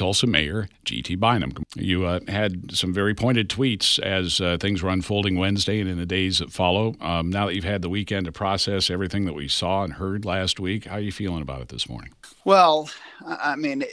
Tulsa Mayor G.T. Bynum. You uh, had some very pointed tweets as uh, things were unfolding Wednesday and in the days that follow. Um, now that you've had the weekend to process everything that we saw and heard last week, how are you feeling about it this morning? Well, I mean,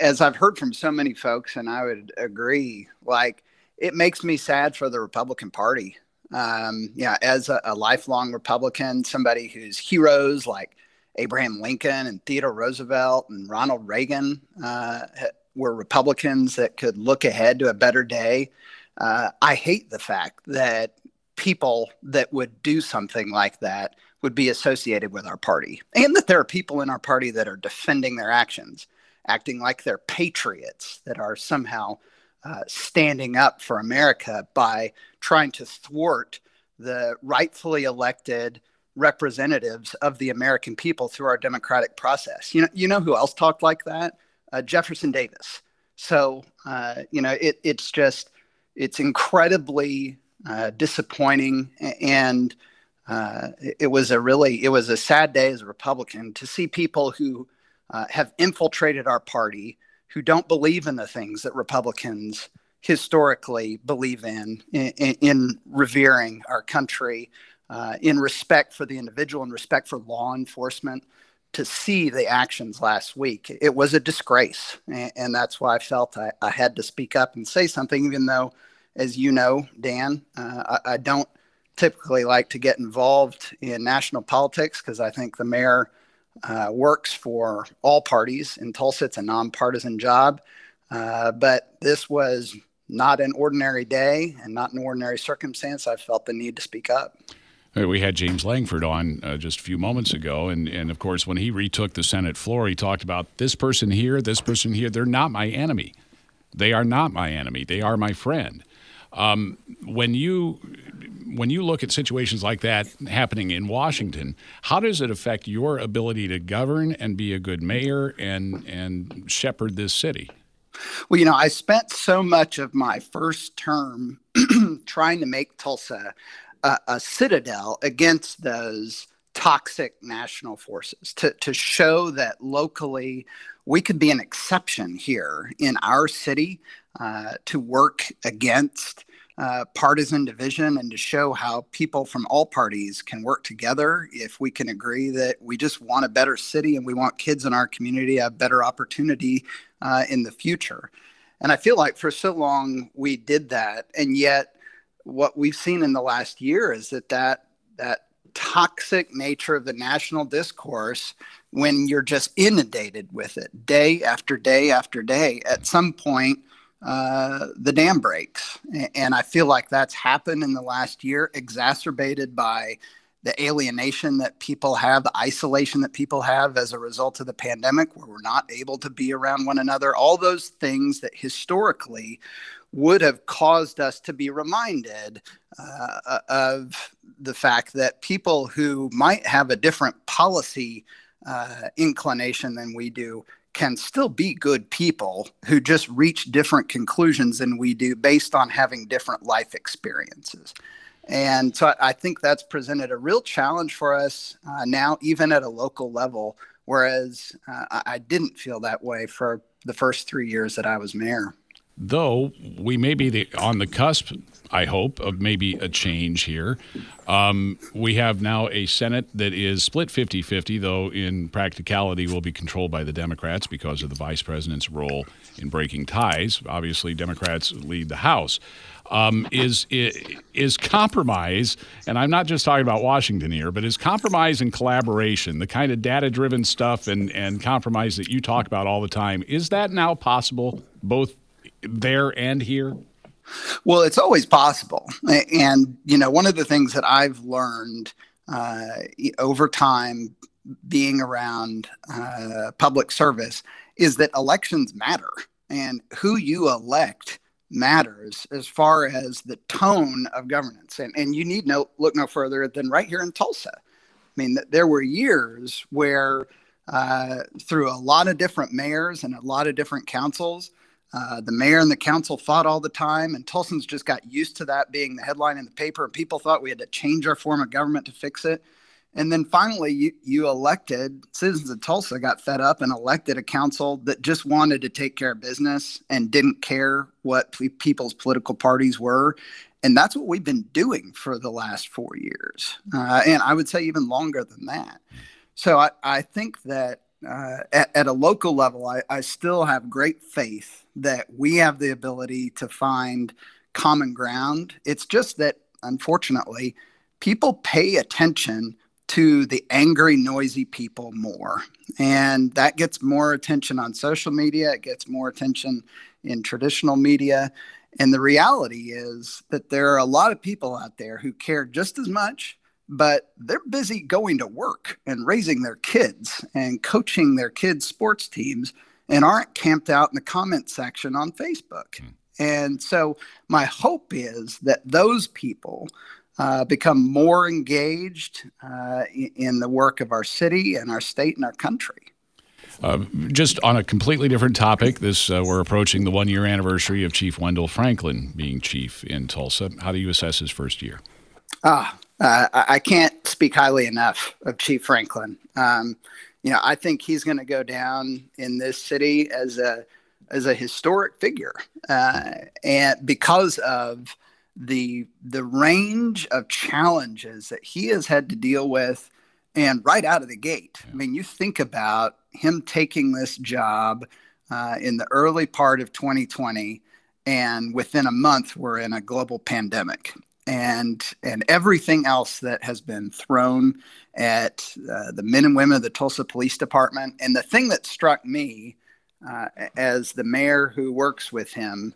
as I've heard from so many folks, and I would agree, like it makes me sad for the Republican Party. Um, yeah, as a, a lifelong Republican, somebody whose heroes like Abraham Lincoln and Theodore Roosevelt and Ronald Reagan uh, were Republicans that could look ahead to a better day. Uh, I hate the fact that people that would do something like that would be associated with our party, and that there are people in our party that are defending their actions, acting like they're patriots that are somehow uh, standing up for America by trying to thwart the rightfully elected representatives of the American people through our democratic process. You know, you know who else talked like that? Uh, Jefferson Davis. So uh, you know, it, it's just it's incredibly uh, disappointing, and uh, it was a really it was a sad day as a Republican to see people who uh, have infiltrated our party, who don't believe in the things that Republicans historically believe in, in, in revering our country, uh, in respect for the individual and respect for law enforcement to see the actions last week. It was a disgrace. And, and that's why I felt I, I, had to speak up and say something, even though, as you know, Dan, uh, I, I, don't typically like to get involved in national politics because I think the mayor uh, works for all parties in Tulsa. It's a nonpartisan job. Uh, but this was not an ordinary day and not an ordinary circumstance. I felt the need to speak up. We had James Lankford on uh, just a few moments ago, and, and of course, when he retook the Senate floor, he talked about this person here, this person here. They're not my enemy. They are not my enemy. They are my friend. Um, when you when you look at situations like that happening in Washington, how does it affect your ability to govern and be a good mayor and and shepherd this city? Well, you know, I spent so much of my first term trying to make Tulsa a, a citadel against those toxic national forces to, to show that locally we could be an exception here in our city uh, to work against uh, partisan division and to show how people from all parties can work together if we can agree that we just want a better city and we want kids in our community to have better opportunity uh, in the future. And I feel like for so long we did that, and yet what we've seen in the last year is that that that toxic nature of the national discourse when you're just inundated with it day after day after day at some point uh, the dam breaks. And i feel like that's happened in the last year exacerbated by the alienation that people have the isolation that people have as a result of the pandemic where we're not able to be around one another all those things that historically would have caused us to be reminded uh, of the fact that people who might have a different policy uh, inclination than we do can still be good people who just reach different conclusions than we do based on having different life experiences. And so I think that's presented a real challenge for us uh, now, even at a local level, whereas uh, I didn't feel that way for the first three years that I was mayor though we may be the, on the cusp, I hope, of maybe a change here. Um, we have now a Senate that is split 50 50, though in practicality will be controlled by the Democrats because of the vice president's role in breaking ties. Obviously, Democrats lead the House. Um, is, is compromise, and I'm not just talking about Washington here, but is compromise and collaboration, the kind of data driven stuff and, and compromise that you talk about all the time, is that now possible both there and here? Well, it's always possible. And, you know, one of the things that I've learned uh, over time being around uh, public service is that elections matter. And who you elect matters as far as the tone of governance. And, and you need no look no further than right here in Tulsa. I mean, there were years where uh, through a lot of different mayors and a lot of different councils, uh, the mayor and the council fought all the time, and Tulsans just got used to that being the headline in the paper, and people thought we had to change our form of government to fix it. And then finally, you, you elected, citizens of Tulsa got fed up and elected a council that just wanted to take care of business and didn't care what people's political parties were. And that's what we've been doing for the last four years. Uh, and I would say even longer than that. So I, I think that uh, at, at, a local level, I, I still have great faith that we have the ability to find common ground. It's just that, unfortunately, people pay attention to the angry, noisy people more. And that gets more attention on social media, it gets more attention in traditional media. And the reality is that there are a lot of people out there who care just as much, but they're busy going to work and raising their kids and coaching their kids' sports teams and aren't camped out in the comment section on Facebook. Hmm. And so, my hope is that those people uh, become more engaged uh, in the work of our city and our state and our country. Uh, just on a completely different topic, this uh, we're approaching the one-year anniversary of Chief Wendell Franklin being chief in Tulsa. How do you assess his first year? Ah, uh, I can't speak highly enough of Chief Franklin. Um, you know, I think he's going to go down in this city as a as a historic figure, uh, and because of the the range of challenges that he has had to deal with and right out of the gate. I mean you think about him taking this job uh, in the early part of 2020 and within a month we're in a global pandemic and and everything else that has been thrown at uh, the men and women of the tulsa police department and the thing that struck me uh, as the mayor who works with him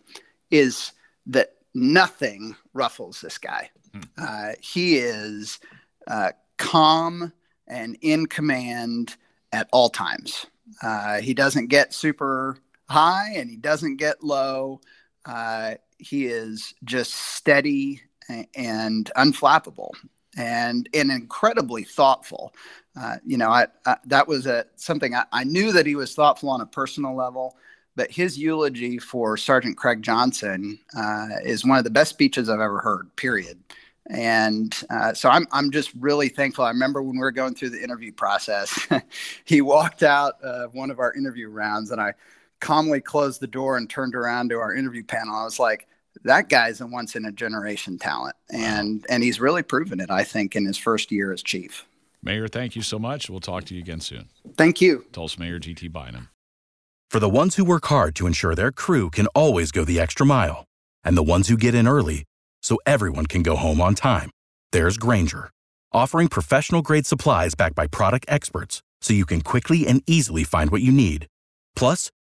is that nothing ruffles this guy. Hmm. Uh, he is uh, calm and in command at all times. Uh, he doesn't get super high and he doesn't get low. Uh, he is just steady and unflappable and, and incredibly thoughtful. Uh, you know, I, I, that was a, something I, I knew that he was thoughtful on a personal level but his eulogy for Sergeant Craig Johnson uh, is one of the best speeches I've ever heard. Period. And uh, so I'm I'm just really thankful. I remember when we were going through the interview process, he walked out of one of our interview rounds, and I calmly closed the door and turned around to our interview panel. I was like, "That guy's a once in a generation talent, and and he's really proven it. I think in his first year as chief." Mayor, thank you so much. We'll talk to you again soon. Thank you. Tulsa Mayor G.T. Bynum. For the ones who work hard to ensure their crew can always go the extra mile, and the ones who get in early so everyone can go home on time, there's Grainger, offering professional grade supplies backed by product experts so you can quickly and easily find what you need. Plus,